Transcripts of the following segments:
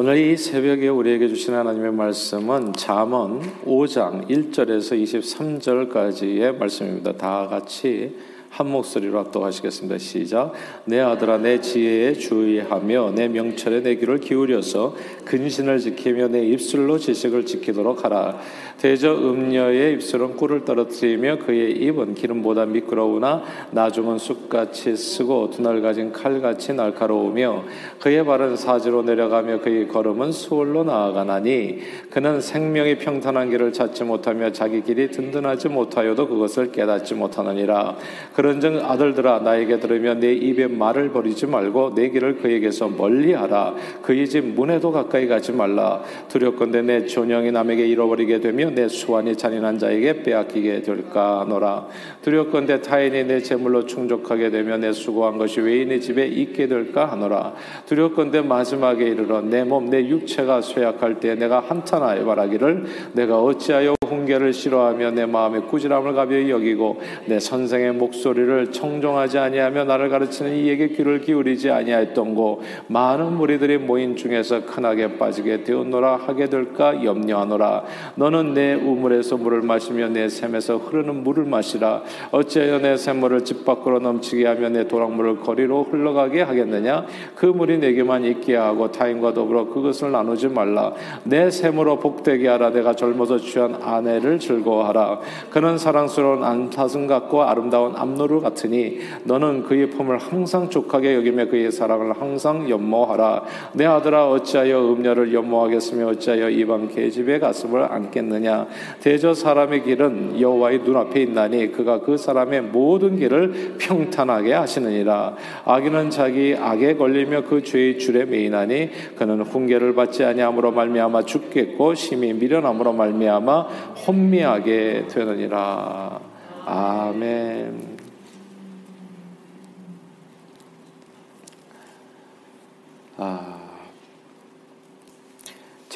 오늘 이 새벽에 우리에게 주신 하나님의 말씀은 잠언 5장 1절에서 23절까지의 말씀입니다. 다 같이 한 목소리로 합독하시겠습니다. 시작. 내 아들아 내 지혜에 주의하며 내 명철에 내 귀를 기울여서 근신을 지키며 내 입술로 지식을 지키도록 하라. 대저 음녀의 입술은 꿀을 떨어뜨리며 그의 입은 기름보다 미끄러우나 나중은 쑥같이 쓰고 두날 가진 칼같이 날카로우며 그의 발은 사지로 내려가며 그의 걸음은 수월로 나아가나니 그는 생명이 평탄한 길을 찾지 못하며 자기 길이 든든하지 못하여도 그것을 깨닫지 못하느니라 그런즉 아들들아 나에게 들으며 내 입에 말을 버리지 말고 내 길을 그에게서 멀리하라. 그의 집 문에도 가까이 가지 말라. 두렵건대 내 존영이 남에게 잃어버리게 되며 내 수완이 잔인한 자에게 빼앗기게 될까 노라. 두렵건대 타인이 내 재물로 충족하게 되면 내 수고한 것이 외인의 집에 있게 될까 하노라. 두렵건대 마지막에 이르러 내 몸 내 육체가 쇠약할 때 내가 한탄하여 말하기를 내가 어찌하여 훈계를 싫어하며 내 마음의 꾸지람을 가벼이 여기고 내 선생의 목 소리를 청종하지 아니하며 나를 가르치는 이에게 귀를 기울이지 아니하였던고 많은 무리들이 모인 중에서 큰하게 빠지게 되었노라 하게 될까 염려하노라. 너는 내 우물에서 물을 마시며 내 샘에서 흐르는 물을 마시라. 어찌하여 내 샘물을 집 밖으로 넘치게 하며 내 도랑물을 거리로 흘러가게 하겠느냐? 그 물이 내게만 있게 하고 타인과 더불어 그것을 나누지 말라. 내 샘으로 복되게 하라. 내가 젊어서 취한 아내를 즐거워하라. 그는 사랑스러운 안타슴 같고 아름다운 암 노루 같으니 너는 그의 품을 항상 족하게 여기며 그의 사랑을 항상 연모하라. 내 아들아 어찌하여 음녀를 연모하겠으며 어찌하여 이방 계집의 가슴을 안겠느냐? 대저 사람의 길은 여호와의 눈앞에 있나니 그가 그 사람의 모든 길을 평탄하게 하시느니라. 악인은 자기 악에 걸리며 그 죄의 줄에 매이나니 그는 훈계를 받지 아니함으로 말미암아 죽겠고 심히 미련함으로 말미암아 혼미하게 되느니라. 아멘.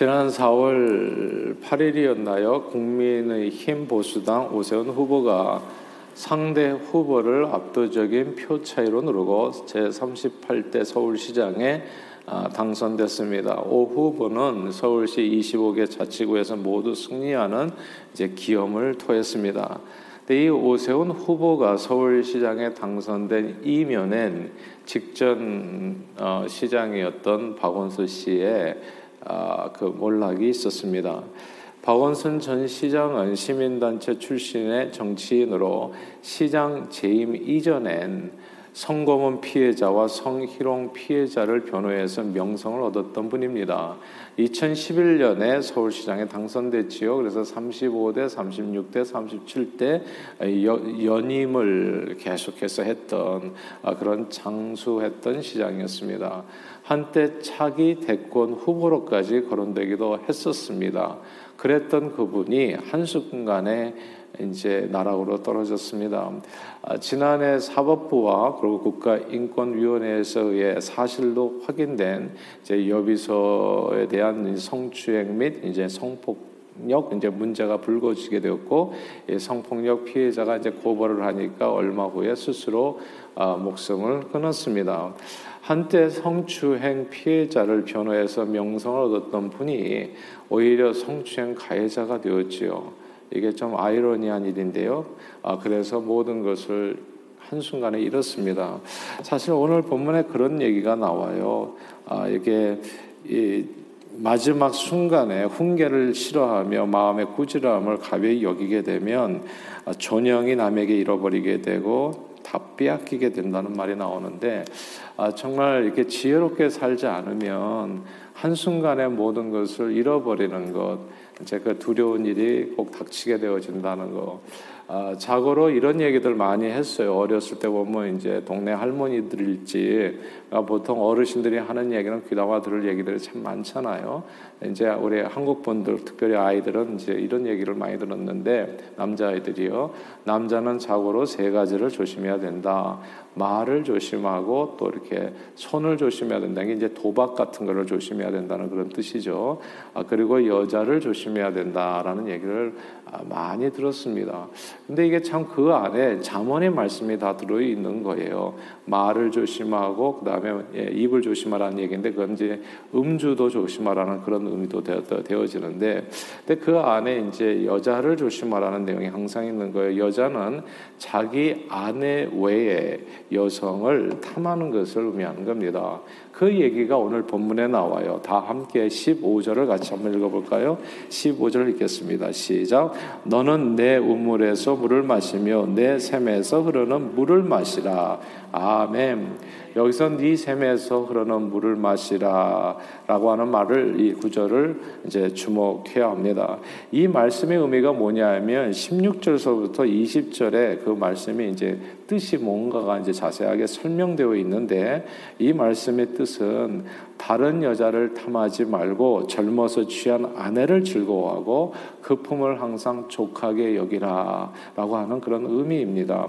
지난 4월 8일이었나요? 국민의힘 보수당 오세훈 후보가 상대 후보를 압도적인 표 차이로 누르고 제38대 서울시장에 아, 당선됐습니다. 오 후보는 서울시 25개 자치구에서 모두 승리하는 이제 기염을 토했습니다. 이 오세훈 후보가 서울시장에 당선된 이면엔 직전 어, 시장이었던 박원순 씨의 아, 그 몰락이 있었습니다. 박원순 전 시장은 시민단체 출신의 정치인으로 시장 재임 이전엔 성검은 피해자와 성희롱 피해자를 변호해서 명성을 얻었던 분입니다. 2011년에 서울시장에 당선됐지요. 그래서 35대, 36대, 37대 연임을 계속해서 했던 아, 그런 장수했던 시장이었습니다. 한때 차기 대권 후보로까지 거론되기도 했었습니다. 그랬던 그분이 한순간에 이제 나락으로 떨어졌습니다. 아, 지난해 사법부와 그리고 국가인권위원회에서의 사실로 확인된 이제 여비서에 대한 성추행 및 이제 성폭 력 이제 문제가 불거지게 되었고 성폭력 피해자가 이제 고발을 하니까 얼마 후에 스스로 아, 목숨을 끊었습니다. 한때 성추행 피해자를 변호해서 명성을 얻었던 분이 오히려 성추행 가해자가 되었지요. 이게 좀 아이러니한 일인데요. 아, 그래서 모든 것을 한순간에 잃었습니다. 사실 오늘 본문에 그런 얘기가 나와요. 아, 이게 이 마지막 순간에 훈계를 싫어하며 마음의 꾸지람을 가벼이 여기게 되면 존영이 남에게 잃어버리게 되고 다 빼앗기게 된다는 말이 나오는데 아, 정말 이렇게 지혜롭게 살지 않으면 한순간에 모든 것을 잃어버리는 것, 이제 그 두려운 일이 꼭 닥치게 되어진다는 거. 아, 자고로 이런 얘기들 많이 했어요. 어렸을 때 보면 이제 동네 할머니들일지 그러니까 보통 어르신들이 하는 얘기는 귀담아 들을 얘기들이 참 많잖아요. 이제 우리 한국 분들 특별히 아이들은 이제 이런 얘기를 많이 들었는데 남자 아이들이요. 남자는 자고로 세 가지를 조심해야 된다. 말을 조심하고 또 이렇게 손을 조심해야 된다는 게 이제 도박 같은 거를 조심해야 된다는 그런 뜻이죠. 아, 그리고 여자를 조심 해야 된다라는 얘기를 아, 많이 들었습니다. 근데 이게 참 그 안에 잠언의 말씀이 다 들어 있는 거예요. 말을 조심하고 그다음에 예, 입을 조심하라는 얘기인데 그건 이제 음주도 조심하라는 그런 의미도 되어, 지는데 근데 그 안에 이제 여자를 조심하라는 내용이 항상 있는 거예요. 여자는 자기 아내 외에 여성을 탐하는 것을 의미하는 겁니다. 그 얘기가 오늘 본문에 나와요. 다 함께 15절을 같이 한번 읽어볼까요? 15절 읽겠습니다. 시작. 너는 내 우물에서 물을 마시며 내 샘에서 흐르는 물을 마시라. 아 멘. 여기서 네 샘에서 흐르는 물을 마시라라고 하는 말을 이 구절을 이제 주목해야 합니다. 이 말씀의 의미가 뭐냐면 16절서부터 20절에 그 말씀이 이제 뜻이 뭔가가 이제 자세하게 설명되어 있는데 이 말씀의 뜻은 다른 여자를 탐하지 말고 젊어서 취한 아내를 즐거워하고 그 품을 항상 족하게 여기라라고 하는 그런 의미입니다.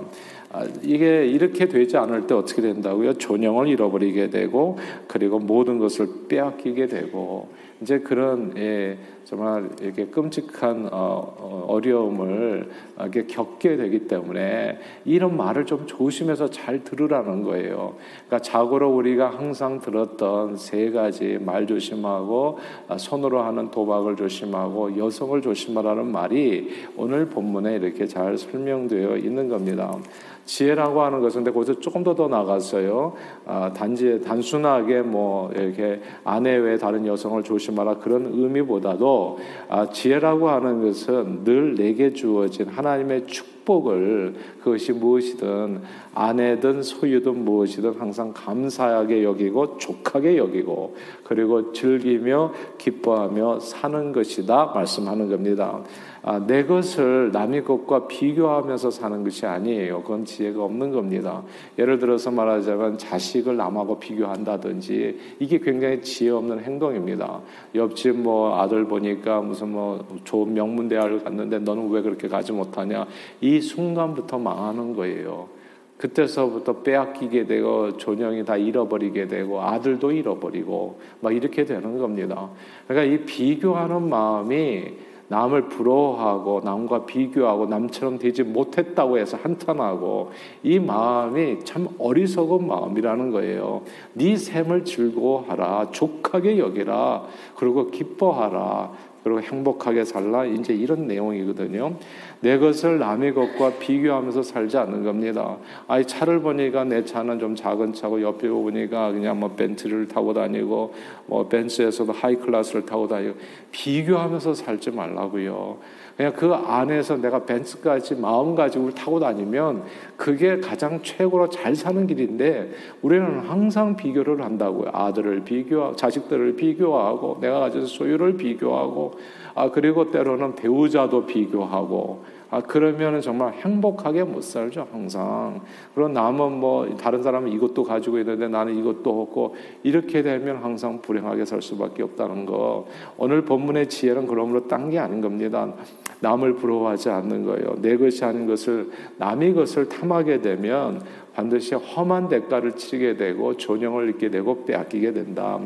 아, 이게 이렇게 되지 않을 때 어떻게 된다고요? 존영을 잃어버리게 되고 그리고 모든 것을 빼앗기게 되고 이제 그런 예, 정말 이렇게 끔찍한 어, 어 려움을 이렇게 겪게 되기 때문에 이런 말을 좀 조심해서 잘 들으라는 거예요. 그러니까 자고로 우리가 항상 들었던 세 가지 말 조심하고 아, 손으로 하는 도박을 조심하고 여성을 조심하라는 말이 오늘 본문에 이렇게 잘 설명되어 있는 겁니다. 지혜라고 하는 것은 근데 거기서 조금 더 더 나갔어요. 아, 단지 단순하게 뭐 이렇게 아내 외 다른 여성을 조심하라 그런 의미보다도 아, 지혜라고 하는 것은 늘 내게 주어진 하나님의 축복을 그것이 무엇이든 아내든 소유든 무엇이든 항상 감사하게 여기고 족하게 여기고 그리고 즐기며 기뻐하며 사는 것이다 말씀하는 겁니다. 아, 내 것을 남의 것과 비교하면서 사는 것이 아니에요. 그건 지혜가 없는 겁니다. 예를 들어서 말하자면 자식을 남하고 비교한다든지 이게 굉장히 지혜 없는 행동입니다. 옆집 뭐 아들 보니까 무슨 뭐 좋은 명문 대학을 갔는데 너는 왜 그렇게 가지 못하냐? 이 순간부터 망하는 거예요. 그때서부터 빼앗기게 되고 존영이 다 잃어버리게 되고 아들도 잃어버리고 막 이렇게 되는 겁니다. 그러니까 이 비교하는 마음이 남을 부러워하고 남과 비교하고 남처럼 되지 못했다고 해서 한탄하고 이 마음이 참 어리석은 마음이라는 거예요. 네 샘을 즐거워하라, 족하게 여기라, 그리고 기뻐하라. 그리고 행복하게 살라 이제 이런 내용이거든요. 내 것을 남의 것과 비교하면서 살지 않는 겁니다. 아이 차를 보니까 내 차는 좀 작은 차고 옆에 보니까 그냥 뭐 벤츠를 타고 다니고 뭐 벤츠에서도 high class를 타고 다니고 비교하면서 살지 말라고요. 그냥 그 안에서 내가 벤츠 가진 마음 가지고 타고 다니면 그게 가장 최고로 잘 사는 길인데 우리는 항상 비교를 한다고요. 아들을 비교, 자식들을 비교하고 내가 가진 소유를 비교하고 아 그리고 때로는 배우자도 비교하고 아, 그러면 정말 행복하게 못 살죠, 항상. 그럼 남은 뭐, 다른 사람은 이것도 가지고 있는데 나는 이것도 없고, 이렇게 되면 항상 불행하게 살 수밖에 없다는 거. 오늘 본문의 지혜는 그러므로 딴 게 아닌 겁니다. 남을 부러워하지 않는 거예요. 내 것이 아닌 것을, 남의 것을 탐하게 되면 반드시 험한 대가를 치게 되고, 존영을 잊게 되고, 빼앗기게 된다.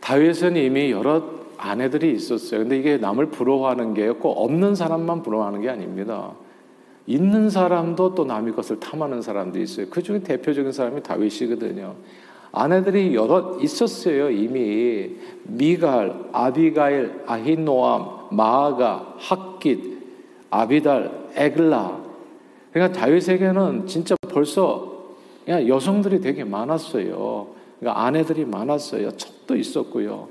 다윗은 이미 여러 아내들이 있었어요. 근데 이게 남을 부러워하는 게꼭 없는 사람만 부러워하는 게 아닙니다. 있는 사람도 또 남의 것을 탐하는 사람도 있어요. 그 중에 대표적인 사람이 다윗이거든요. 아내들이 여러 있었어요, 이미. 미갈, 아비가일, 아히노암, 마아가, 학깃, 아비달, 에글라. 그러니까 다윗에게는 진짜 벌써 여성들이 되게 많았어요. 그러니까 아내들이 많았어요. 척도 있었고요.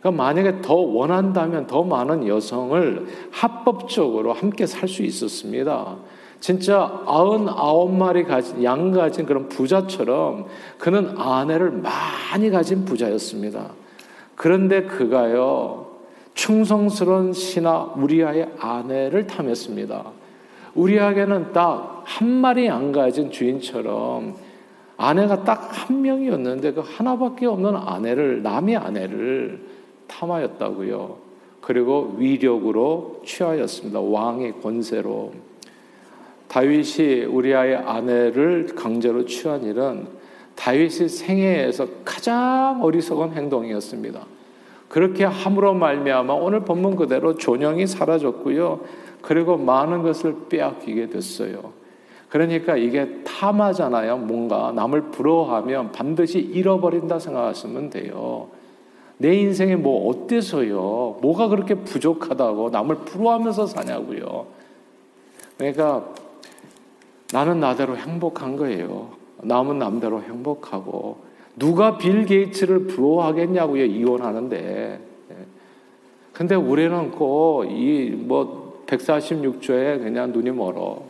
그러니까 만약에 더 원한다면 더 많은 여성을 합법적으로 함께 살 수 있었습니다. 진짜 아흔아홉 마리 가진 양 가진 그런 부자처럼 그는 아내를 많이 가진 부자였습니다. 그런데 그가요 충성스러운 신하 우리아의 아내를 탐했습니다. 우리에게는 딱 한 마리 양 가진 주인처럼 아내가 딱 한 명이었는데 그 하나밖에 없는 아내를 남의 아내를 탐하였다고요. 그리고 위력으로 취하였습니다. 왕의 권세로. 다윗이 우리아의 아내를 강제로 취한 일은 다윗의 생애에서 가장 어리석은 행동이었습니다. 그렇게 함으로 말미암아 오늘 본문 그대로 존영이 사라졌고요. 그리고 많은 것을 빼앗기게 됐어요. 그러니까 이게 탐하잖아요. 뭔가 남을 부러워하면 반드시 잃어버린다 생각하시면 돼요. 내 인생에 뭐 어때서요? 뭐가 그렇게 부족하다고 남을 부러워하면서 사냐고요. 그러니까 나는 나대로 행복한 거예요. 남은 남대로 행복하고 누가 빌 게이츠를 부러워하겠냐고요. 이혼하는데. 예. 근데 우리는 꼭 이 뭐 146조에 그냥 눈이 멀어.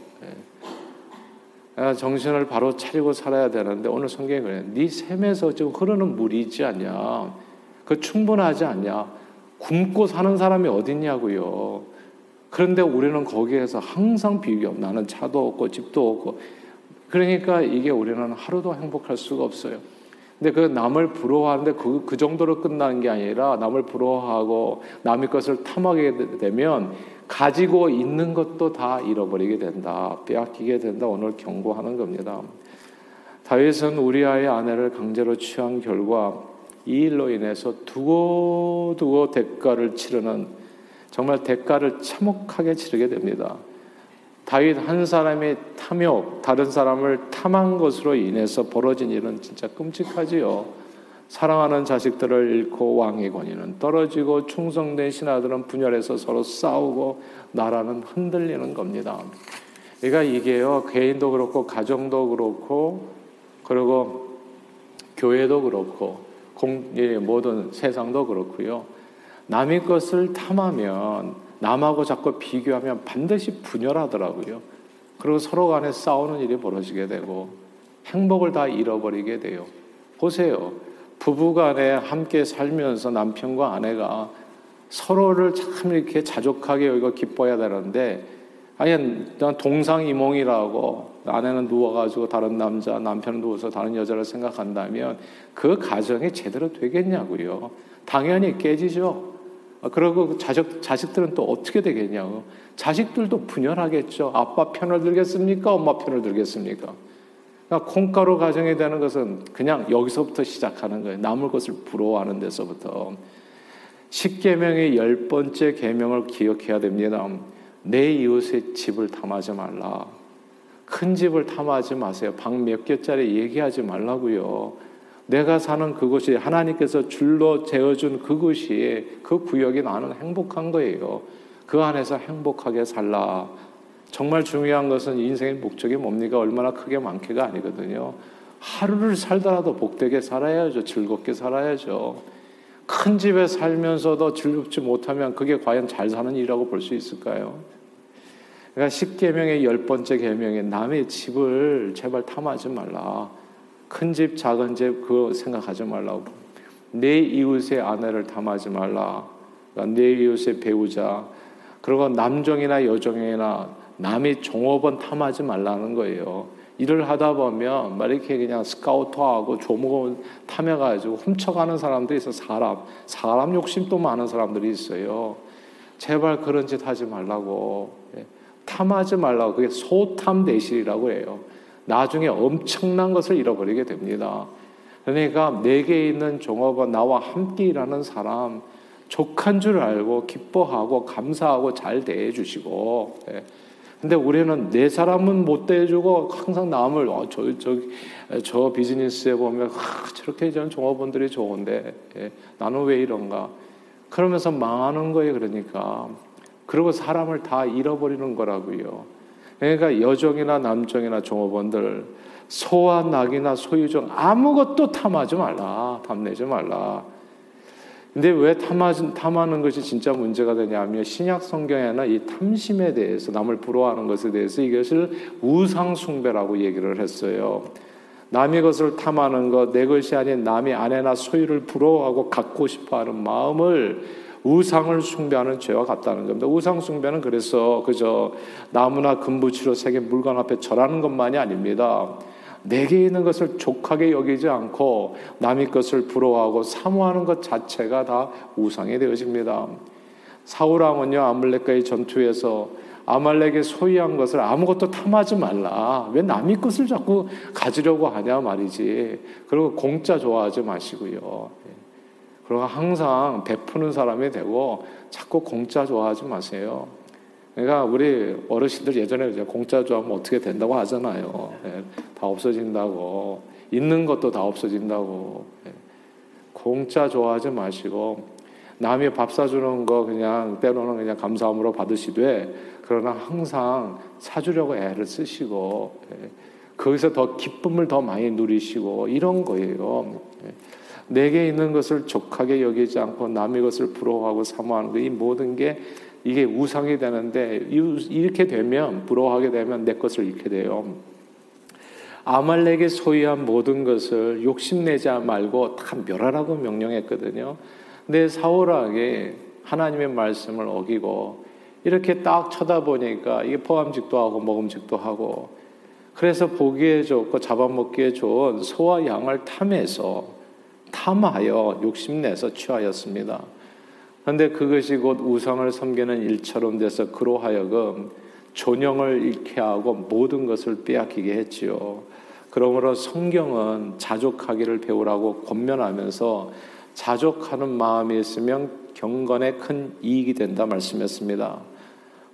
예. 정신을 바로 차리고 살아야 되는데 오늘 성경이 그래. 네 샘에서 지금 흐르는 물이 있지 않냐? 그 충분하지 않냐? 굶고 사는 사람이 어딨냐고요. 그런데 우리는 거기에서 항상 비교. 나는 차도 없고 집도 없고. 그러니까 이게 우리는 하루도 행복할 수가 없어요. 근데 그 남을 부러워하는데 그, 그 정도로 끝나는 게 아니라 남을 부러워하고 남의 것을 탐하게 되면 가지고 있는 것도 다 잃어버리게 된다. 빼앗기게 된다. 오늘 경고하는 겁니다. 다윗은 우리아의 아내를 강제로 취한 결과 이 일로 인해서 두고두고 대가를 치르는 정말 대가를 참혹하게 치르게 됩니다. 다윗 한 사람의 탐욕, 다른 사람을 탐한 것으로 인해서 벌어진 일은 진짜 끔찍하지요. 사랑하는 자식들을 잃고 왕의 권위는 떨어지고 충성된 신하들은 분열해서 서로 싸우고 나라는 흔들리는 겁니다. 그러니까 이게요, 개인도 그렇고, 가정도 그렇고, 그리고 교회도 그렇고, 공, 예, 모든 세상도 그렇고요. 남의 것을 탐하면 남하고 자꾸 비교하면 반드시 분열하더라고요. 그리고 서로 간에 싸우는 일이 벌어지게 되고 행복을 다 잃어버리게 돼요. 보세요. 부부 간에 함께 살면서 남편과 아내가 서로를 참 이렇게 자족하게 여기고 기뻐야 되는데 아니 동상이몽이라고 아내는 누워가지고 다른 남자 남편은 누워서 다른 여자를 생각한다면 그 가정이 제대로 되겠냐고요. 당연히 깨지죠. 아, 그리고 그 자식, 자식들은 또 어떻게 되겠냐고. 자식들도 분열하겠죠. 아빠 편을 들겠습니까? 엄마 편을 들겠습니까? 그러니까 콩가루 가정이 되는 것은 그냥 여기서부터 시작하는 거예요. 남을 것을 부러워하는 데서부터. 십계명의 열 번째 계명을 기억해야 됩니다. 내 이웃의 집을 탐하지 말라. 큰 집을 탐하지 마세요. 방 몇 개짜리 얘기하지 말라고요. 내가 사는 그곳이 하나님께서 줄로 재어준 그곳이 그 구역이 나는 행복한 거예요. 그 안에서 행복하게 살라. 정말 중요한 것은 인생의 목적이 뭡니까? 얼마나 크게 많게가 아니거든요. 하루를 살더라도 복되게 살아야죠. 즐겁게 살아야죠. 큰 집에 살면서도 즐겁지 못하면 그게 과연 잘 사는 일이라고 볼 수 있을까요? 그러니까 10계명의 열 번째 계명에 남의 집을 제발 탐하지 말라. 큰 집, 작은 집, 그거 생각하지 말라고. 내 이웃의 아내를 탐하지 말라. 그러니까 내 이웃의 배우자. 그리고 남종이나 여종이나 남의 종업원 탐하지 말라는 거예요. 일을 하다 보면 막 이렇게 그냥 스카우터하고 조목을 탐해가지고 훔쳐가는 사람도 있어 사람 사람 욕심도 많은 사람들이 있어요. 제발 그런 짓 하지 말라고 예. 탐하지 말라고 그게 소탐 대실이라고 해요. 나중에 엄청난 것을 잃어버리게 됩니다. 그러니까 내게 있는 종업원 나와 함께 일하는 사람 족한 줄 알고 기뻐하고 감사하고 잘 대해주시고 예. 근데 우리는 내 사람은 못 대해주고 항상 남을 어, 저, 저, 저 비즈니스에 보면 아, 저렇게 저는 종업원들이 좋은데 예. 나는 왜 이런가 그러면서 망하는 거예요 그러니까 그리고 사람을 다 잃어버리는 거라고요 그러니까 여종이나 남종이나 종업원들 소와 낙이나 소유종 아무것도 탐하지 말라. 탐내지 말라. 근데 왜 탐하는, 탐하는 것이 진짜 문제가 되냐면 신약 성경에는 이 탐심에 대해서 남을 부러워하는 것에 대해서 이것을 우상숭배라고 얘기를 했어요. 남의 것을 탐하는 것, 내 것이 아닌 남의 아내나 소유를 부러워하고 갖고 싶어 하는 마음을 우상을 숭배하는 죄와 같다는 겁니다. 우상 숭배는 그래서 그저 나무나 금부치로 새긴 물건 앞에 절하는 것만이 아닙니다. 내게 있는 것을 족하게 여기지 않고 남의 것을 부러워하고 사모하는 것 자체가 다 우상이 되어집니다. 사울 왕은요 아말렉과의 전투에서 아말렉의 소유한 것을 아무것도 탐하지 말라. 왜 남의 것을 자꾸 가지려고 하냐 말이지. 그리고 공짜 좋아하지 마시고요. 그리고 항상 베푸는 사람이 되고 자꾸 공짜 좋아하지 마세요. 그러니까 우리 어르신들 예전에 이제 공짜 좋아하면 어떻게 된다고 하잖아요. 예, 다 없어진다고. 있는 것도 다 없어진다고. 예. 공짜 좋아하지 마시고 남이 밥 사주는 거 그냥 때로는 그냥 감사함으로 받으시되 그러나 항상 사주려고 애를 쓰시고 예. 거기서 더 기쁨을 더 많이 누리시고 이런 거예요. 예. 내게 있는 것을 족하게 여기지 않고 남의 것을 부러워하고 사모하는 거이 모든 게 이게 우상이 되는데 이렇게 되면 부러워하게 되면 내 것을 잃게 돼요. 아말렉이 소유한 모든 것을 욕심내지 말고 다 멸하라고 명령했거든요. 근데 사울에게 하나님의 말씀을 어기고 이렇게 딱 쳐다보니까 이게 포함직도 하고 먹음직도 하고 그래서 보기에 좋고 잡아먹기에 좋은 소와 양을 탐해서 탐하여 욕심내서 취하였습니다. 그런데 그것이 곧 우상을 섬기는 일처럼 돼서 그로 하여금 존영을 잃게 하고 모든 것을 빼앗기게 했지요. 그러므로 성경은 자족하기를 배우라고 권면하면서 자족하는 마음이 있으면 경건에 큰 이익이 된다 말씀했습니다.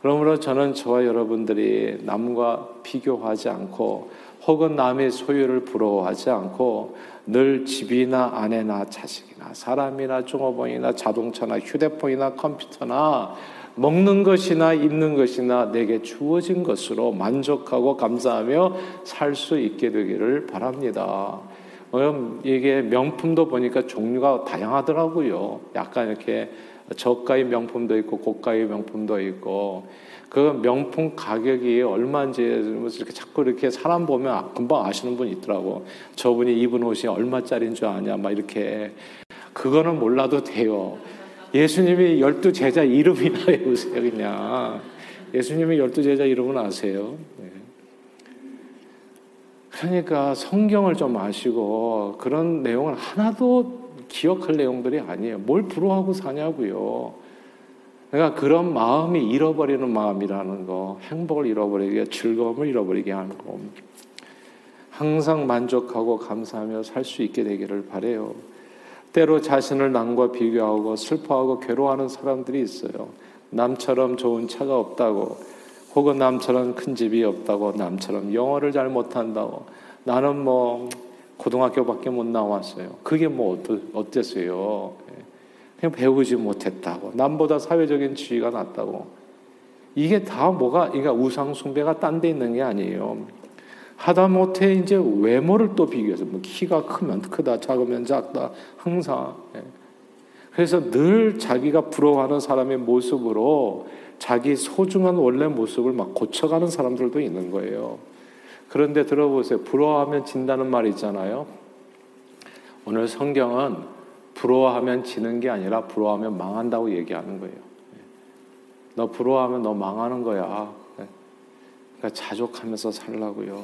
그러므로 저는 저와 여러분들이 남과 비교하지 않고 혹은 남의 소유를 부러워하지 않고 늘 집이나 아내나 자식이나 사람이나 종업원이나 자동차나 휴대폰이나 컴퓨터나 먹는 것이나 입는 것이나 내게 주어진 것으로 만족하고 감사하며 살 수 있게 되기를 바랍니다. 이게 명품도 보니까 종류가 다양하더라고요. 약간 이렇게 저가의 명품도 있고 고가의 명품도 있고 그 명품 가격이 얼마인지 이렇게 자꾸 이렇게 사람 보면 금방 아시는 분 있더라고. 저분이 입은 옷이 얼마짜리인 줄 아냐 막 이렇게 그거는 몰라도 돼요. 예수님이 열두 제자 이름이나 외우세요 그냥. 예수님이 열두 제자 이름은 아세요? 네. 그러니까 성경을 좀 아시고 그런 내용을 하나도 기억할 내용들이 아니에요. 뭘 부러워하고 사냐고요. 그러니까 그런 마음이 잃어버리는 마음이라는 거, 행복을 잃어버리게, 즐거움을 잃어버리게 하는 거. 항상 만족하고 감사하며 살 수 있게 되기를 바래요. 때로 자신을 남과 비교하고 슬퍼하고 괴로워하는 사람들이 있어요. 남처럼 좋은 차가 없다고 혹은 남처럼 큰 집이 없다고, 남처럼 영어를 잘 못한다고, 나는 뭐 고등학교밖에 못 나왔어요. 그게 뭐 어떠, 어땠어요? 예. 그냥 배우지 못했다고, 남보다 사회적인 지위가 낮다고. 이게 다 뭐가, 그러니까 우상숭배가 딴 데 있는 게 아니에요. 하다못해 이제 외모를 또 비교해서 뭐 키가 크면 크다, 작으면 작다, 항상. 예. 그래서 늘 자기가 부러워하는 사람의 모습으로 자기 소중한 원래 모습을 막 고쳐가는 사람들도 있는 거예요. 그런데 들어보세요. 부러워하면 진다는 말 있잖아요. 오늘 성경은 부러워하면 지는 게 아니라 부러워하면 망한다고 얘기하는 거예요. 너 부러워하면 너 망하는 거야. 그러니까 자족하면서 살라고요.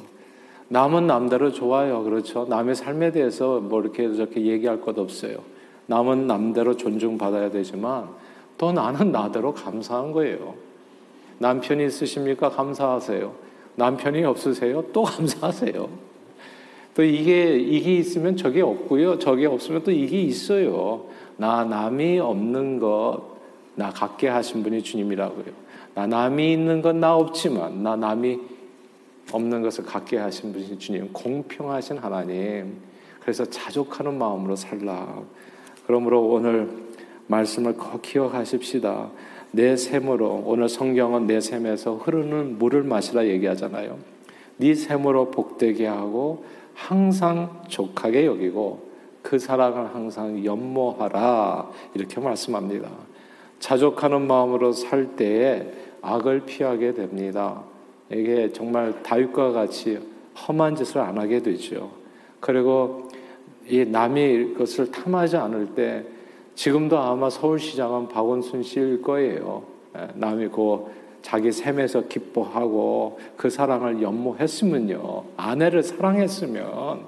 남은 남대로 좋아요. 그렇죠. 남의 삶에 대해서 뭐 이렇게 저렇게 얘기할 것 없어요. 남은 남대로 존중받아야 되지만 또 나는 나대로 감사한 거예요. 남편이 있으십니까? 감사하세요. 남편이 없으세요? 또 감사하세요. 또 이게 이게 있으면 저게 없고요. 저게 없으면 또 이게 있어요. 나 남이 없는 것 나 갖게 하신 분이 주님이라고요. 나 남이 있는 건 나 없지만 나 남이 없는 것을 갖게 하신 분이 주님. 공평하신 하나님. 그래서 자족하는 마음으로 살라. 그러므로 오늘 말씀을 꼭 기억하십시다. 내 샘으로 오늘 성경은 내 샘에서 흐르는 물을 마시라 얘기하잖아요. 네 샘으로 복되게 하고 항상 족하게 여기고 그 사랑을 항상 연모하라 이렇게 말씀합니다. 자족하는 마음으로 살 때에 악을 피하게 됩니다. 이게 정말 다윗과 같이 험한 짓을 안 하게 되죠. 그리고 이 남이 것을 탐하지 않을 때 지금도 아마 서울시장은 박원순 씨일 거예요. 예, 남이 그 자기 샘에서 기뻐하고 그 사랑을 연모했으면요. 아내를 사랑했으면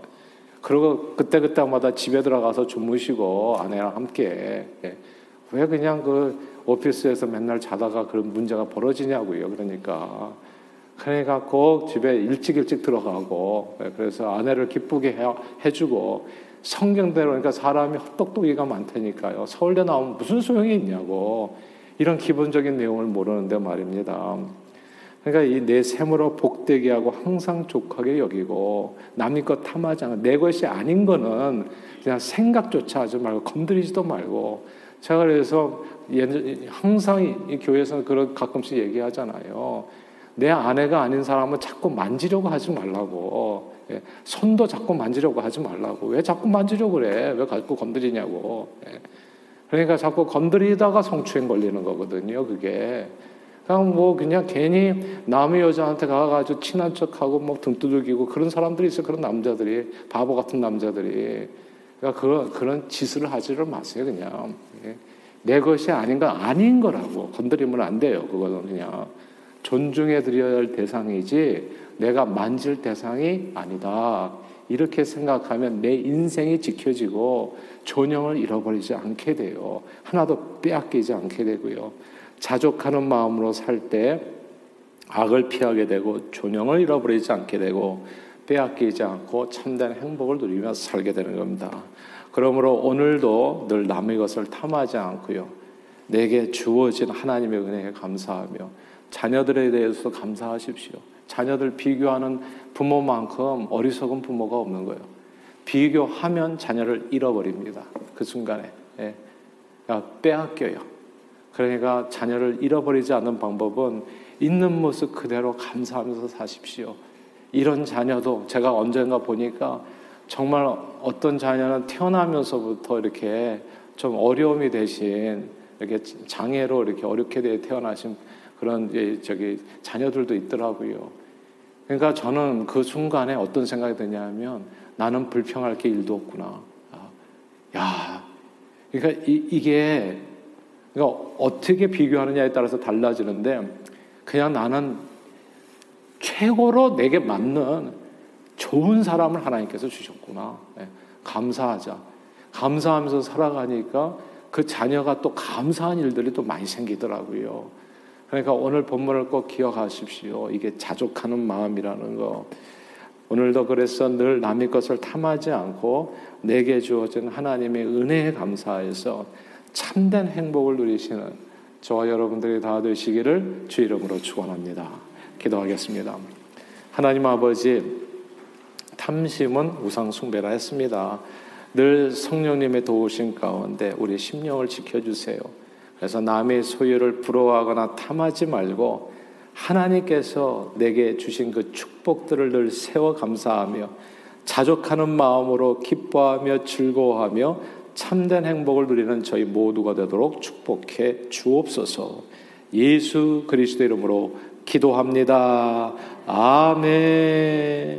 그리고 그때그때마다 집에 들어가서 주무시고 아내랑 함께 예. 왜 그냥 그 오피스에서 맨날 자다가 그런 문제가 벌어지냐고요. 그러니까 그러니까 꼭 집에 일찍 일찍 들어가고 예, 그래서 아내를 기쁘게 해주고 성경대로 그러니까 사람이 헛똑똑이가 많다니까요. 서울대 나오면 무슨 소용이 있냐고 이런 기본적인 내용을 모르는데 말입니다. 그러니까 이내 샘으로 복되게 하고 항상 족하게 여기고 남의 것 탐하지 않아 내 것이 아닌 거는 그냥 생각조차 하지 말고 건드리지도 말고 제가 그래서 항상 이 교회에서 그런 가끔씩 얘기하잖아요. 내 아내가 아닌 사람은 자꾸 만지려고 하지 말라고. 예. 손도 자꾸 만지려고 하지 말라고. 왜 자꾸 만지려고 그래? 왜 자꾸 건드리냐고. 예. 그러니까 자꾸 건드리다가 성추행 걸리는 거거든요, 그게. 그냥 뭐 그냥 괜히 남의 여자한테 가가지고 친한 척하고 뭐등 두들기고 그런 사람들이 있어요. 그런 남자들이 바보 같은 남자들이 그러니까 그런 그런 짓을 하지를 마세요. 그냥 예. 내 것이 아닌 건 아닌 거라고 건드리면 안 돼요. 그거는 그냥 존중해 드려야 할 대상이지 내가 만질 대상이 아니다. 이렇게 생각하면 내 인생이 지켜지고 존영을 잃어버리지 않게 돼요. 하나도 빼앗기지 않게 되고요. 자족하는 마음으로 살 때 악을 피하게 되고 존영을 잃어버리지 않게 되고 빼앗기지 않고 참된 행복을 누리며 살게 되는 겁니다. 그러므로 오늘도 늘 남의 것을 탐하지 않고요. 내게 주어진 하나님의 은혜에 감사하며 자녀들에 대해서 감사하십시오. 자녀들 비교하는 부모만큼 어리석은 부모가 없는 거예요. 비교하면 자녀를 잃어버립니다. 그 순간에. 예. 빼앗겨요. 그러니까 자녀를 잃어버리지 않는 방법은 있는 모습 그대로 감사하면서 사십시오. 이런 자녀도 제가 언젠가 보니까 정말 어떤 자녀는 태어나면서부터 이렇게 좀 어려움이 대신 이렇게 장애로 이렇게 어렵게 태어나신 그런 저기 자녀들도 있더라고요. 그러니까 저는 그 순간에 어떤 생각이 드냐면 나는 불평할 게 일도 없구나. 아, 야, 그러니까 이, 게 그러니까 어떻게 비교하느냐에 따라서 달라지는데 그냥 나는 최고로 내게 맞는 좋은 사람을 하나님께서 주셨구나. 네, 감사하자. 감사하면서 살아가니까 그 자녀가 또 감사한 일들이 또 많이 생기더라고요. 그러니까 오늘 본문을 꼭 기억하십시오. 이게 자족하는 마음이라는 거. 오늘도 그래서 늘 남의 것을 탐하지 않고 내게 주어진 하나님의 은혜에 감사해서 참된 행복을 누리시는 저와 여러분들이 다 되시기를 주 이름으로 축원합니다. 기도하겠습니다. 하나님 아버지 탐심은 우상 숭배라 했습니다. 늘 성령님의 도우심 가운데 우리 심령을 지켜 주세요. 그래서 남의 소유를 부러워하거나 탐하지 말고 하나님께서 내게 주신 그 축복들을 늘 세워 감사하며 자족하는 마음으로 기뻐하며 즐거워하며 참된 행복을 누리는 저희 모두가 되도록 축복해 주옵소서. 예수 그리스도 이름으로 기도합니다. 아멘.